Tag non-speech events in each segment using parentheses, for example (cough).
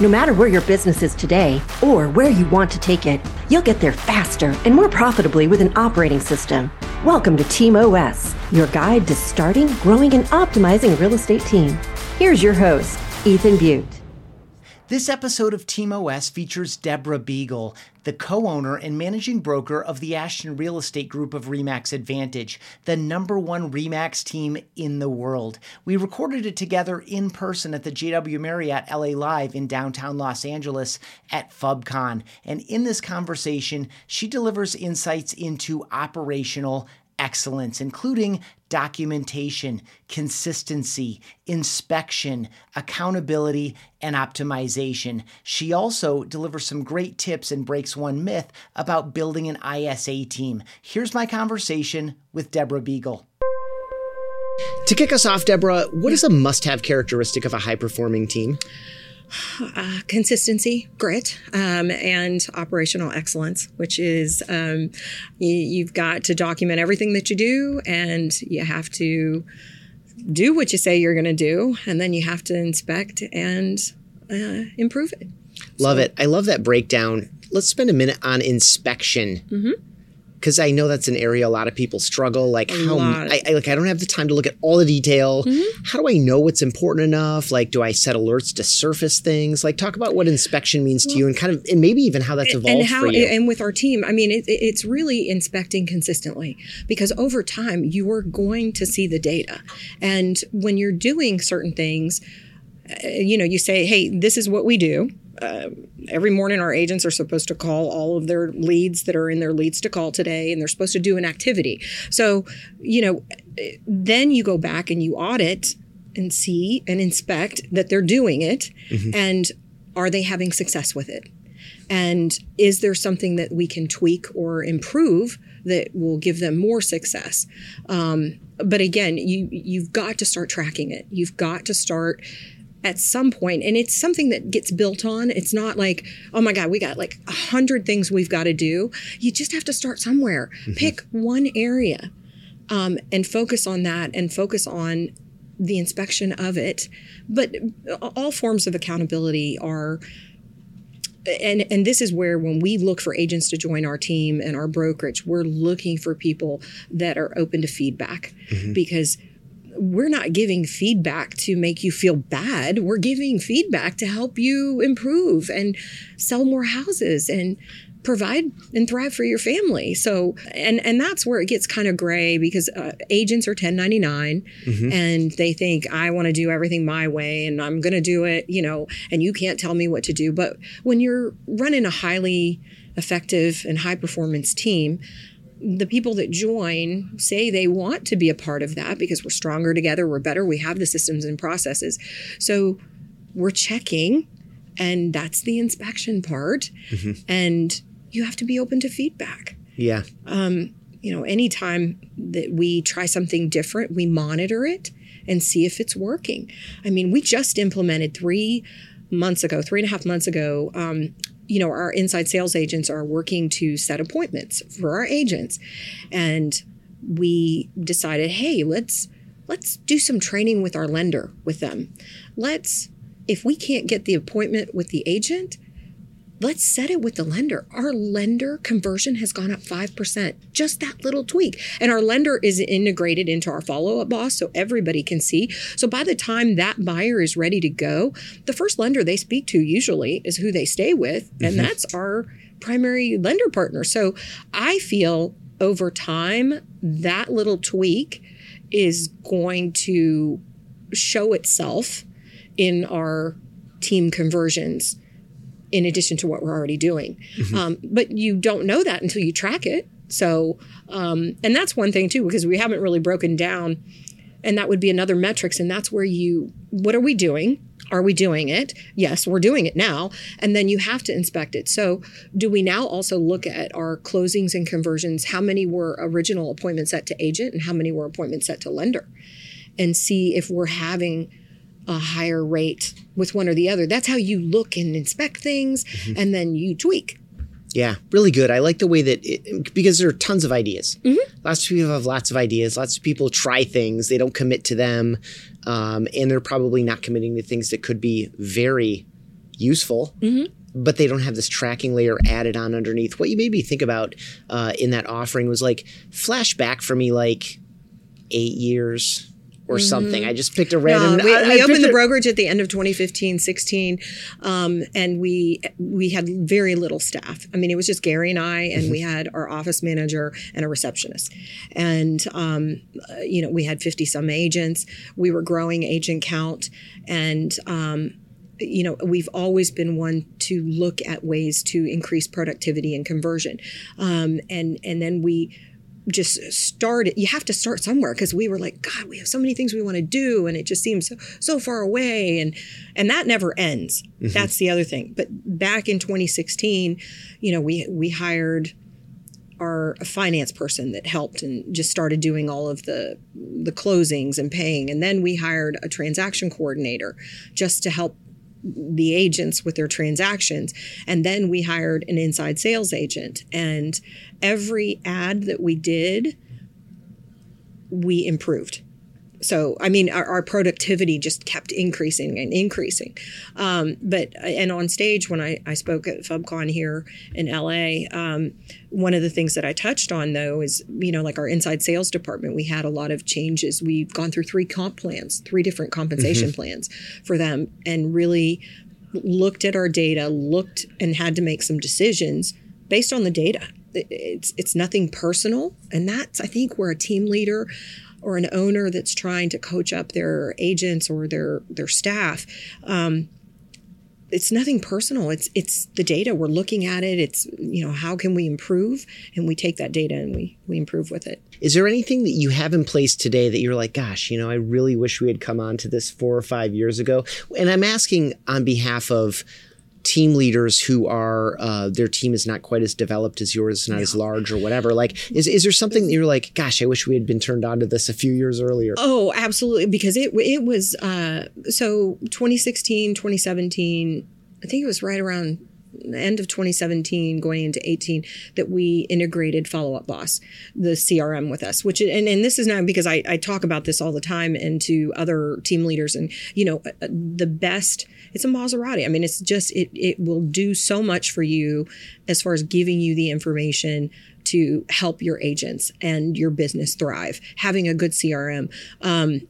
No matter where your business is today or where you want to take it, you'll get there faster and more profitably with an operating system. Welcome to Team OS, your guide to starting, growing, and optimizing a real estate team. Here's your host, Ethan Beute. This episode of Team OS features Debra Beagle, the co owner and managing broker of the Ashton Real Estate Group of RE/MAX Advantage, the number one RE/MAX team in the world. We recorded it together in person at the JW Marriott LA Live in downtown Los Angeles at FubCon. And in this conversation, she delivers insights into operational excellence, including documentation, consistency, inspection, accountability, and optimization. She also delivers some great tips and breaks one myth about building an ISA team. Here's my conversation with Debra Beagle. To kick us off, Debra, what is a must have characteristic of a high performing team? Uh, consistency, grit, um, and operational excellence, which is um, you, have got to document everything that you do, and you have to do what you say you're going to do, and then you have to inspect and uh, improve it. Love so, it. I love that breakdown. Let's spend a minute on inspection. Mm-hmm because I know that's an area a lot of people struggle. Like a how I, I, like I don't have the time to look at all the detail. Mm-hmm. How do I know what's important enough? Like, do I set alerts to surface things? Like, talk about what inspection means to you, and kind of, and maybe even how that's evolved and how, for you. And with our team, I mean, it, it's really inspecting consistently because over time you are going to see the data, and when you're doing certain things, uh, you know, you say, "Hey, this is what we do." Uh, every morning our agents are supposed to call all of their leads that are in their leads to call today and they're supposed to do an activity. So you know then you go back and you audit and see and inspect that they're doing it mm-hmm. and are they having success with it? And is there something that we can tweak or improve that will give them more success? Um, but again you you've got to start tracking it. You've got to start at some point and it's something that gets built on. It's not like oh my god we got like a hundred things we've got to do. You just have to start somewhere. Mm-hmm. pick one area um, and focus on that and focus on the inspection of it. But all forms of accountability are and and this is where when we look for agents to join our team and our brokerage we're looking for people that are open to feedback. Mm-hmm. because we're not giving feedback to make you feel bad. We're giving feedback to help you improve and sell more houses and provide and thrive for your family. So, and and that's where it gets kind of gray because uh, agents are 1099 mm-hmm. and they think I want to do everything my way and I'm going to do it, you know, and you can't tell me what to do. But when you're running a highly effective and high performance team, the people that join say they want to be a part of that because we're stronger together, we're better, we have the systems and processes. So we're checking, and that's the inspection part. Mm-hmm. And you have to be open to feedback. Yeah. Um, you know, anytime that we try something different, we monitor it and see if it's working. I mean, we just implemented three months ago, three and a half months ago, um, you know, our inside sales agents are working to set appointments for our agents. And we decided, hey, let's let's do some training with our lender with them. Let's if we can't get the appointment with the agent, let's set it with the lender. Our lender conversion has gone up 5%, just that little tweak. And our lender is integrated into our follow up boss so everybody can see. So by the time that buyer is ready to go, the first lender they speak to usually is who they stay with. And mm-hmm. that's our primary lender partner. So I feel over time, that little tweak is going to show itself in our team conversions in addition to what we're already doing. Mm-hmm. Um, but you don't know that until you track it. So, um, and that's one thing too, because we haven't really broken down, and that would be another metrics. And that's where you, what are we doing? Are we doing it? Yes, we're doing it now. And then you have to inspect it. So, do we now also look at our closings and conversions? How many were original appointments set to agent and how many were appointments set to lender? And see if we're having a higher rate with one or the other. That's how you look and inspect things, mm-hmm. and then you tweak. Yeah, really good. I like the way that it, because there are tons of ideas. Mm-hmm. Lots of people have lots of ideas. Lots of people try things. They don't commit to them, um, and they're probably not committing to things that could be very useful. Mm-hmm. But they don't have this tracking layer added on underneath. What you made me think about uh, in that offering was like flashback for me, like eight years or mm-hmm. something. I just picked a random. No, we, I, we I opened the brokerage at the end of 2015, 16, um, and we we had very little staff. I mean, it was just Gary and I, and mm-hmm. we had our office manager and a receptionist, and um, you know we had 50 some agents. We were growing agent count, and um, you know we've always been one to look at ways to increase productivity and conversion um, and and then we just started you have to start somewhere because we were like god we have so many things we want to do and it just seems so, so far away and and that never ends. Mm-hmm. that's the other thing. But back in 2016 you know we we hired our finance person that helped and just started doing all of the the closings and paying and then we hired a transaction coordinator just to help the agents with their transactions. And then we hired an inside sales agent. And every ad that we did, we improved. So, I mean, our, our productivity just kept increasing and increasing. Um, but, and on stage, when I, I spoke at FubCon here in LA, um, one of the things that I touched on though is, you know, like our inside sales department, we had a lot of changes. We've gone through three comp plans, three different compensation mm-hmm. plans for them, and really looked at our data, looked and had to make some decisions based on the data. It's, it's nothing personal. And that's, I think, where a team leader, or an owner that's trying to coach up their agents or their their staff um, it's nothing personal. It's it's the data. We're looking at it. It's you know how can we improve? And we take that data and we we improve with it. Is there anything that you have in place today that you're like gosh you know i really wish we had come on to this four or five years ago? And i'm asking on behalf of team leaders who are uh, their team is not quite as developed as yours, not yeah. as large or whatever. Like, is is there something that you're like, gosh, I wish we had been turned on to this a few years earlier? Oh, absolutely, because it it was uh, so 2016, 2017. I think it was right around the end of 2017 going into 18 that we integrated follow up boss the crm with us which and, and this is now because I, I talk about this all the time and to other team leaders and you know uh, the best it's a maserati i mean it's just it, it will do so much for you as far as giving you the information to help your agents and your business thrive having a good crm um,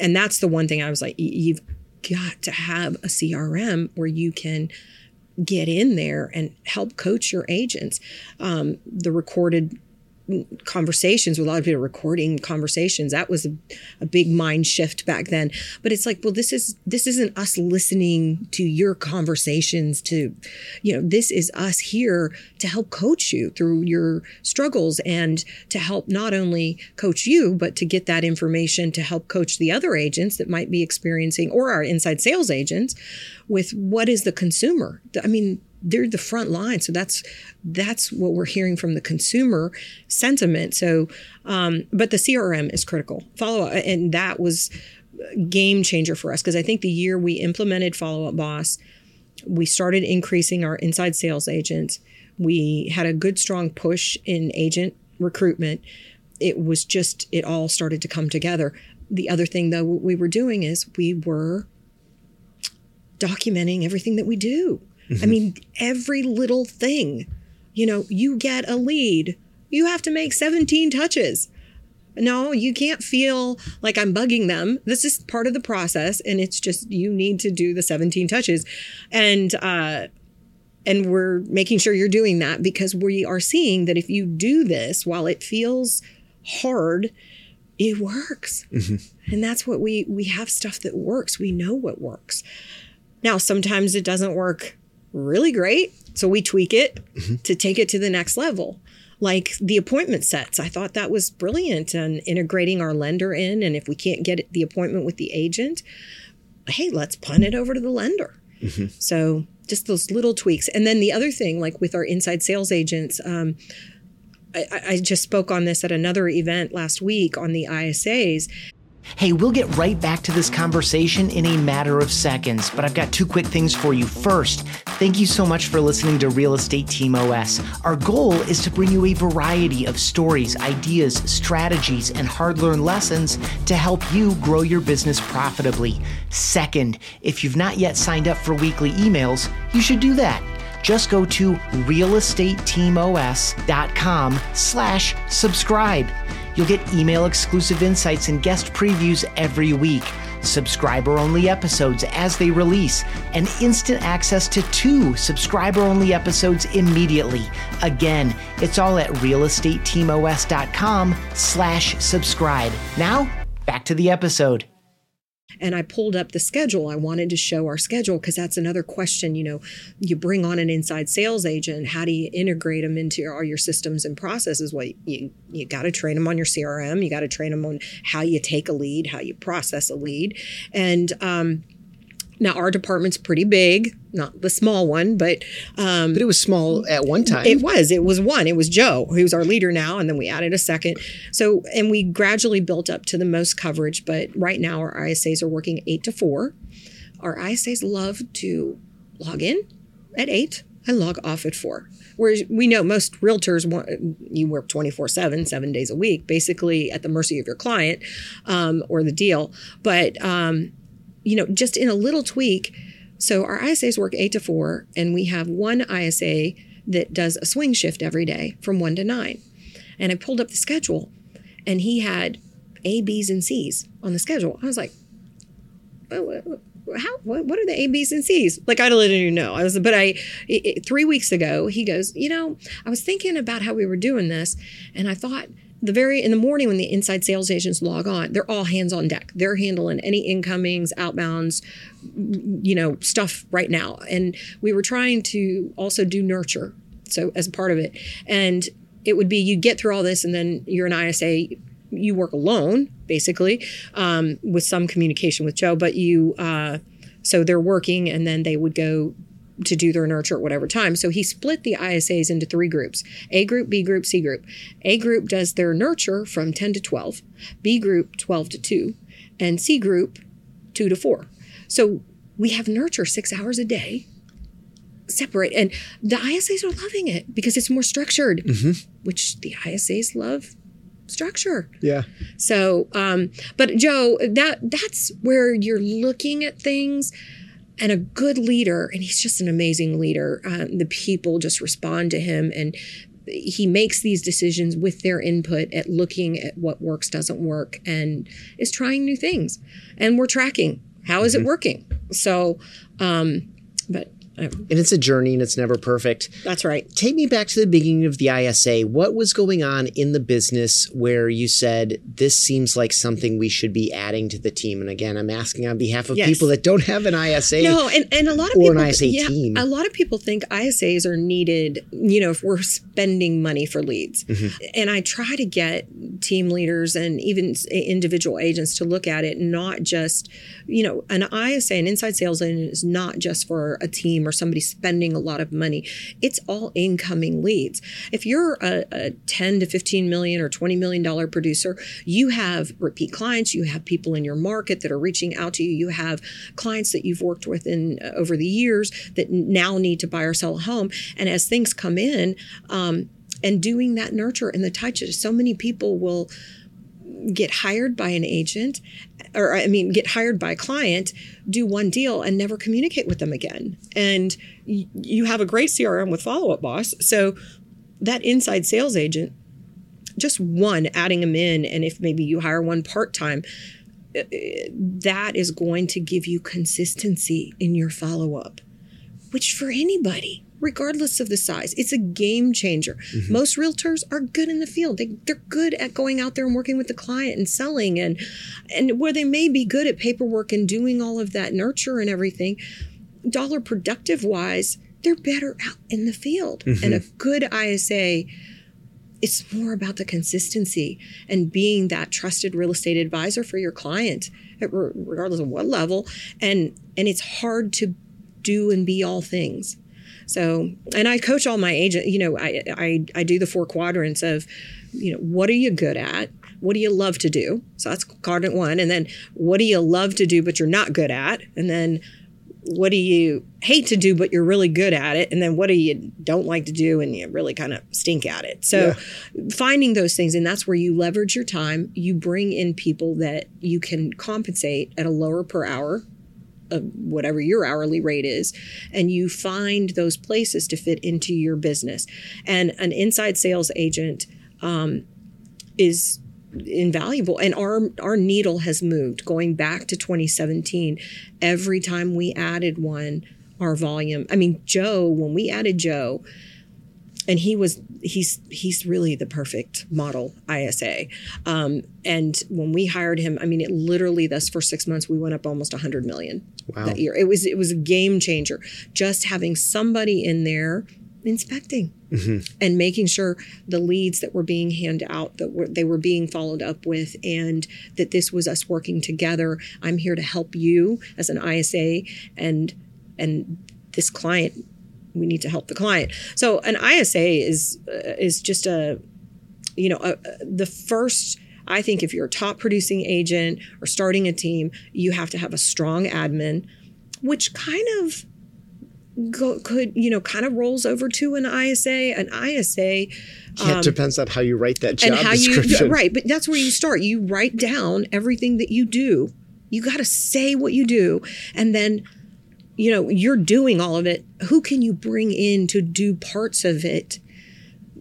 and that's the one thing i was like you've got to have a crm where you can get in there and help coach your agents. Um, the recorded conversations with a lot of people recording conversations. That was a, a, big mind shift back then. But it's like well this is this isn't us listening to your conversations to you know this is us here to help coach you through your struggles and to help not only coach you but to get that information to help coach the other agents that might be experiencing or our inside sales agents with what is the consumer. I mean they're the front line. So that's that's what we're hearing from the consumer sentiment. So, um, but the CRM is critical. Follow up, and that was game changer for us because I think the year we implemented Follow Up Boss, we started increasing our inside sales agents. We had a good strong push in agent recruitment. It was just it all started to come together. The other thing though what we were doing is we were documenting everything that we do. Mm-hmm. I mean, every little thing. You know, you get a lead, you have to make 17 touches. No, you can't feel like I'm bugging them. This is part of the process, and it's just you need to do the 17 touches. And, uh, and we're making sure you're doing that because we are seeing that if you do this while it feels hard, it works. Mm-hmm. And that's what we we have stuff that works. We know what works. Now, sometimes it doesn't work really great. So we tweak it mm-hmm. to take it to the next level. Like the appointment sets, I thought that was brilliant and integrating our lender in. And if we can't get the appointment with the agent, hey, let's punt it over to the lender. Mm-hmm. So just those little tweaks. And then the other thing, like with our inside sales agents, um, I, I just spoke on this at another event last week on the ISAs Hey, we'll get right back to this conversation in a matter of seconds, but I've got two quick things for you. First, thank you so much for listening to Real Estate Team OS. Our goal is to bring you a variety of stories, ideas, strategies, and hard learned lessons to help you grow your business profitably. Second, if you've not yet signed up for weekly emails, you should do that just go to realestateteamos.com slash subscribe. You'll get email exclusive insights and guest previews every week, subscriber only episodes as they release, and instant access to two subscriber only episodes immediately. Again, it's all at realestateteamos.com slash subscribe. Now, back to the episode and I pulled up the schedule. I wanted to show our schedule because that's another question. You know, you bring on an inside sales agent. How do you integrate them into all your systems and processes? Well, you you got to train them on your CRM. You got to train them on how you take a lead, how you process a lead, and um, now our department's pretty big, not the small one, but um, but it was small at one time. It was. It was one. It was Joe, who's our leader now, and then we added a second. So and we gradually built up to the most coverage. But right now our ISAs are working eight to four. Our ISAs love to log in at eight and log off at four. Whereas we know most realtors want you work 24 7, seven days a week, basically at the mercy of your client um, or the deal. But um, you know, just in a little tweak. So our ISAs work eight to four, and we have one ISA that does a swing shift every day from one to nine. And I pulled up the schedule, and he had A, B's, and C's on the schedule. I was like, oh, how what, what are the A, B's, and C's? Like I didn't even know. I was, but I it, three weeks ago he goes, you know, I was thinking about how we were doing this, and I thought the very in the morning when the inside sales agents log on, they're all hands on deck. They're handling any incomings, outbounds, you know, stuff right now. And we were trying to also do nurture, so as part of it. And it would be you get through all this, and then you're an ISA. You work alone, basically, um, with some communication with Joe, but you. Uh, so they're working, and then they would go to do their nurture at whatever time. So he split the ISAs into three groups A group, B group, C group. A group does their nurture from 10 to 12, B group 12 to 2, and C group 2 to 4. So we have nurture six hours a day separate and the isas are loving it because it's more structured mm-hmm. which the isas love structure yeah so um but joe that that's where you're looking at things and a good leader, and he's just an amazing leader. Uh, the people just respond to him, and he makes these decisions with their input at looking at what works, doesn't work, and is trying new things. And we're tracking how is mm-hmm. it working. So, um, but and it's a journey and it's never perfect. That's right. Take me back to the beginning of the ISA. What was going on in the business where you said this seems like something we should be adding to the team? And again, I'm asking on behalf of yes. people that don't have an ISA. No, and, and a lot of or people, an ISA yeah, team. A lot of people think ISAs are needed, you know, if we're spending money for leads. Mm-hmm. And I try to get team leaders and even individual agents to look at it, not just, you know, an ISA, an inside sales agent is not just for a team or somebody spending a lot of money. It's all incoming leads. If you're a, a 10 to 15 million or 20 million dollar producer, you have repeat clients, you have people in your market that are reaching out to you, you have clients that you've worked with in uh, over the years that now need to buy or sell a home. And as things come in, um, and doing that nurture and the touch, so many people will get hired by an agent or I mean, get hired by a client, do one deal, and never communicate with them again. And you have a great CRM with Follow Up Boss. So that inside sales agent, just one, adding them in, and if maybe you hire one part time, uh, that is going to give you consistency in your follow up, which for anybody, regardless of the size. It's a game changer. Mm-hmm. Most realtors are good in the field. They, they're good at going out there and working with the client and selling and and where they may be good at paperwork and doing all of that nurture and everything, dollar productive wise, they're better out in the field. Mm-hmm. And a good ISA it's more about the consistency and being that trusted real estate advisor for your client regardless of what level and and it's hard to do and be all things so, and I coach all my agents, you know, I, I, I do the four quadrants of, you know, what are you good at? what do you love to do? So that's quadrant one. And then what do you love to do but you're not good at? And then what do you hate to do but you're really good at it and then what do you don't like to do and you really kind of stink at it so yeah. finding those things and that's where you leverage your time you bring in people that you can compensate at a lower per hour whatever your hourly rate is and you find those places to fit into your business. And an inside sales agent um, is invaluable. And our our needle has moved going back to 2017 every time we added one our volume i mean joe when we added joe and he was he's he's really the perfect model isa um, and when we hired him i mean it literally thus for six months we went up almost 100 million wow. that year it was it was a game changer just having somebody in there inspecting mm-hmm. and making sure the leads that were being handed out that were, they were being followed up with and that this was us working together i'm here to help you as an isa and and this client we need to help the client so an isa is uh, is just a you know a, a, the first i think if you're a top producing agent or starting a team you have to have a strong admin which kind of go, could you know kind of rolls over to an ISA. An ISA. Um, it depends on how you write that job and how description. You, (laughs) right, but that's where you start. You write down everything that you do. You got to say what you do, and then you know you're doing all of it. Who can you bring in to do parts of it?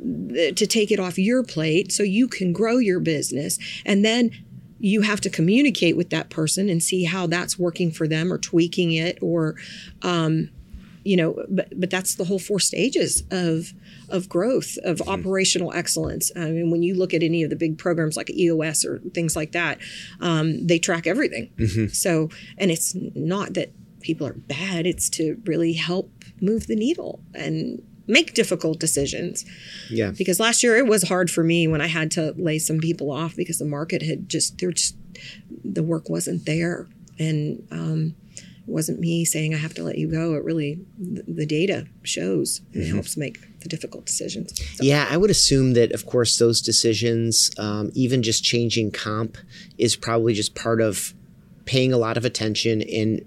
to take it off your plate so you can grow your business and then you have to communicate with that person and see how that's working for them or tweaking it or um, you know, but but that's the whole four stages of of growth of mm-hmm. operational excellence. I mean, when you look at any of the big programs like EOS or things like that, um, they track everything. Mm-hmm. So, and it's not that people are bad; it's to really help move the needle and make difficult decisions. Yeah. Because last year it was hard for me when I had to lay some people off because the market had just there just the work wasn't there and um, wasn't me saying I have to let you go. It really, the data shows and mm-hmm. helps make the difficult decisions. So. Yeah, I would assume that, of course, those decisions, um, even just changing comp, is probably just part of paying a lot of attention and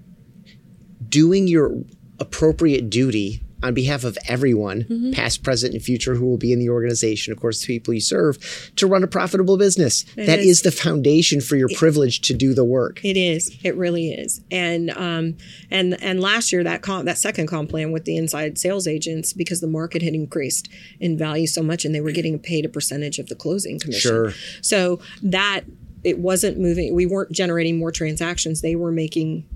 doing your appropriate duty on behalf of everyone, mm-hmm. past, present, and future, who will be in the organization, of course, the people you serve, to run a profitable business. It that is. is. the foundation for your it, privilege to do the work. It is. It really is. And um, and and last year that comp, that second comp plan with the inside sales agents, because the market had increased in value so much, and they were getting paid a percentage of the closing commission. Sure. So that it wasn't moving. We weren't generating more transactions. They were making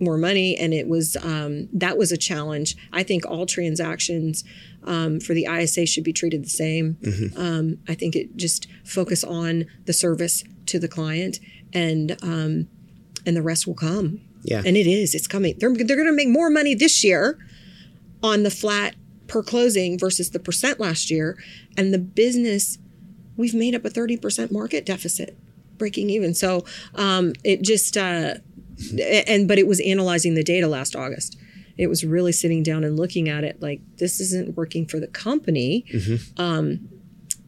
more money and it was um, that was a challenge. I think all transactions um, for the isa should be treated the same. Mm-hmm. um, i think it just focus on the service to the client and um, and the rest will come. Yeah. And it is it's coming. They're, they're going to make more money this year on the flat per closing versus the percent last year and the business we've made up a 30% market deficit breaking even. So um, it just uh, and but it was analyzing the data last August. It was really sitting down and looking at it like this isn't working for the company. Mm-hmm. Um,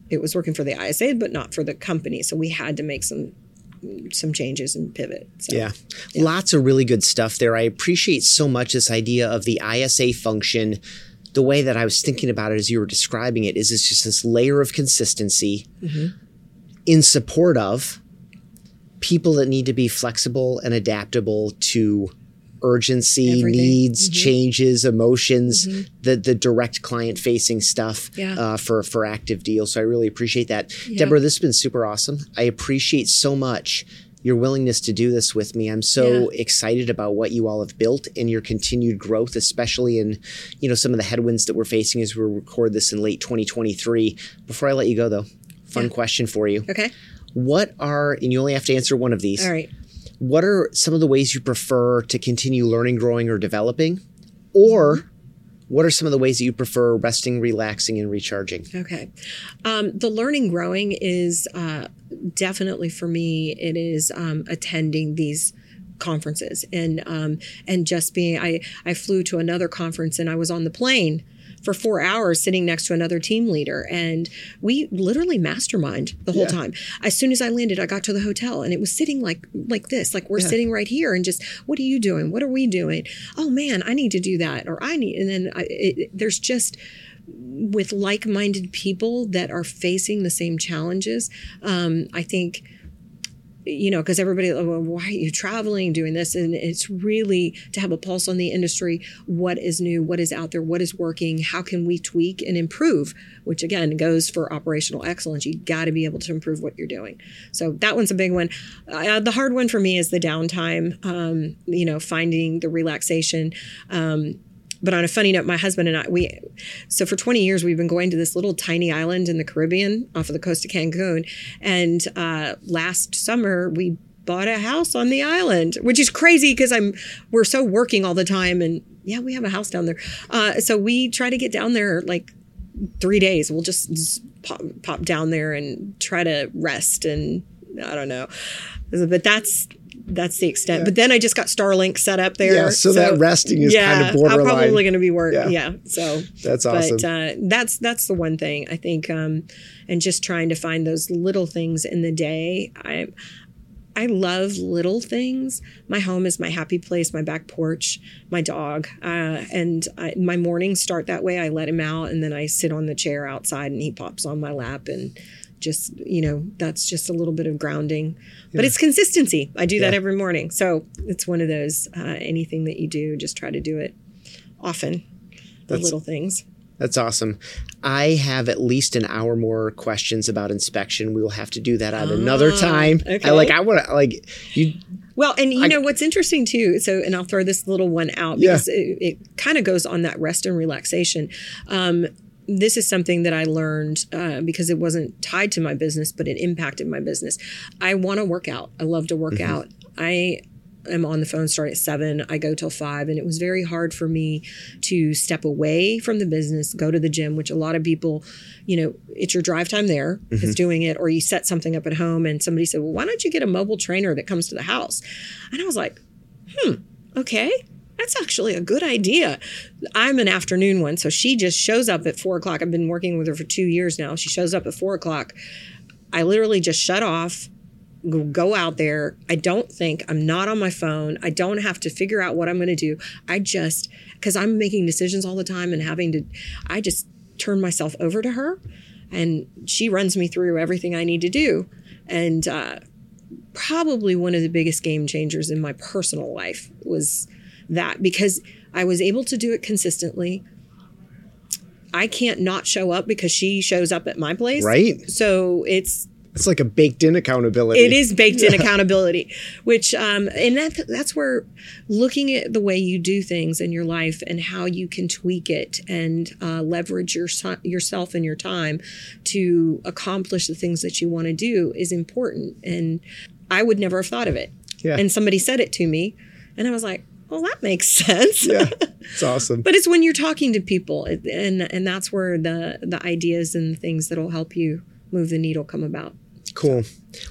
it was working for the ISA, but not for the company. So we had to make some some changes and pivot. So, yeah. yeah. Lots of really good stuff there. I appreciate so much this idea of the ISA function. The way that I was thinking about it as you were describing it is it's just this layer of consistency mm-hmm. in support of people that need to be flexible and adaptable to urgency, Everything. needs, mm-hmm. changes, emotions, mm-hmm. the the direct client facing stuff yeah. uh, for for active deals. So I really appreciate that, yeah. Debra. This has been super awesome. I appreciate so much your willingness to do this with me. I'm so yeah. excited about what you all have built and your continued growth, especially in, you know, some of the headwinds that we're facing as we record this in late 2023. Before I let you go though, fun question for you. Okay. What are, and you only have to answer one of these. All right. What are some of the ways you prefer to continue learning, growing, or developing? Or what are some of the ways that you prefer resting, relaxing, and recharging? Okay. Um, the learning, growing is uh, definitely for me, it is um, attending these conferences and um, and just being I I flew to another conference and I was on the plane for four hours sitting next to another team leader. And we literally mastermind the whole yeah. time. As soon as I landed, I got to the hotel and it was sitting like like this, like we're yeah. sitting right here and just, what are you doing? What are we doing? Oh man, I need to do that. Or I need, and then I, it, there's just, with like-minded people that are facing the same challenges um, i think you know, because everybody, oh, well, why are you traveling, doing this? And it's really to have a pulse on the industry. What is new? What is out there? What is working? How can we tweak and improve? Which again goes for operational excellence. You got to be able to improve what you're doing. So that one's a big one. Uh, the hard one for me is the downtime. Um, you know, finding the relaxation. Um, but on a funny note, my husband and I, we, so for 20 years, we've been going to this little tiny island in the Caribbean off of the coast of Cancun. And uh, last summer, we bought a house on the island, which is crazy because I'm, we're so working all the time. And yeah, we have a house down there. Uh, so we try to get down there like three days. We'll just, just pop, pop down there and try to rest and I don't know. But that's that's the extent. Yeah. But then I just got Starlink set up there. Yeah, so, so that resting is yeah, kind of borderline. I'm probably going to be working. Yeah. yeah. so that's awesome. But uh, that's that's the one thing I think, um, and just trying to find those little things in the day. I I love little things. My home is my happy place, my back porch, my dog, uh, and I, my mornings start that way. I let him out, and then I sit on the chair outside, and he pops on my lap and just you know that's just a little bit of grounding yeah. but it's consistency i do yeah. that every morning so it's one of those uh, anything that you do just try to do it often the little things that's awesome. I have at least an hour more questions about inspection. We will have to do that at another ah, time. Okay. I like I want to like you well, and you I, know what's interesting too. So, and I'll throw this little one out because yeah. it, it kind of goes on that rest and relaxation. Um, this is something that I learned uh, because it wasn't tied to my business, but it impacted my business. I want to work out. I love to work mm-hmm. out. I am on the phone start at seven. I go till five, and it was very hard for me to step away from the business, go to the gym, which a lot of people, you know, it's your drive time there mm-hmm. is doing it, or you set something up at home, and somebody said, "Well, why don't you get a mobile trainer that comes to the house?" And I was like, "Hmm, okay." That's actually a good idea. I'm an afternoon one, so she just shows up at four o'clock. I've been working with her for two years now. She shows up at four o'clock. I literally just shut off, go out there. I don't think I'm not on my phone. I don't have to figure out what I'm going to do. I just, because I'm making decisions all the time and having to, I just turn myself over to her and she runs me through everything I need to do. And, uh, probably one of the biggest game changers in my personal life was that because I was able to do it consistently. I can't not show up because she shows up at my place. Right. So it's it's like a baked in accountability. It is baked in (laughs) accountability, which um, and that that's where looking at the way you do things in your life and how you can tweak it and uh, leverage your yourself and your time to accomplish the things that you want to do is important. And I would never have thought of it. Yeah. And somebody said it to me, and I was like, well, that makes (laughs) sense. yeah, it's awesome. but it's when you're talking to people, and and that's where the the ideas and things that'll help you move the needle come about. Cool.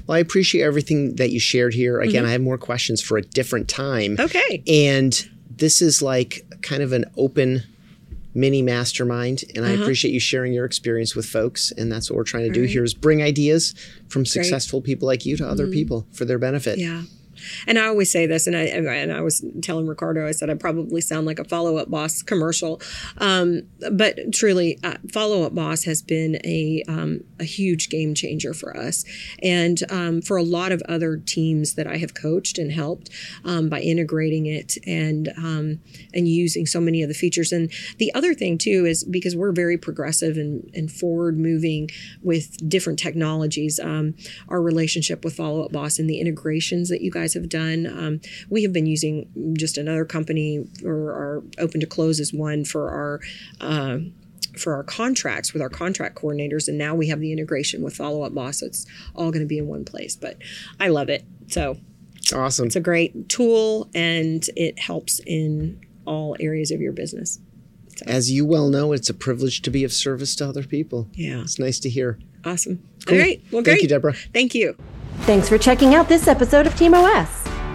Well, I appreciate everything that you shared here. Again, mm-hmm. I have more questions for a different time. Okay. And this is like kind of an open mini mastermind and uh-huh. i appreciate you sharing your experience with folks and that's what we're trying to All do right. here is bring ideas from successful Great. people like you to other mm-hmm. people for their benefit yeah and I always say this, and I and I was telling Ricardo, I said I probably sound like a follow up boss commercial, um, but truly, uh, follow up boss has been a um, a huge game changer for us, and um, for a lot of other teams that I have coached and helped um, by integrating it and um, and using so many of the features. And the other thing too is because we're very progressive and, and forward moving with different technologies, um, our relationship with follow up boss and the integrations that you guys guys have done. Um, we have been using just another company or our open to close as one for our. Uh, for our contracts with our contract coordinators, and now we have the integration with Follow Up Boss. So it's all going to be in one place. But I love it. So awesome! It's a great tool, and it helps in all areas of your business. So. As you well know, it's a privilege to be of service to other people. Yeah, it's nice to hear. Awesome. Cool. All right. Well, great. Thank you, Debra. Thank you. Thanks for checking out this episode of Team OS.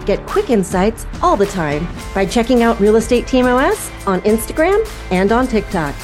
Get quick insights all the time by checking out Real Estate Team OS on Instagram and on TikTok.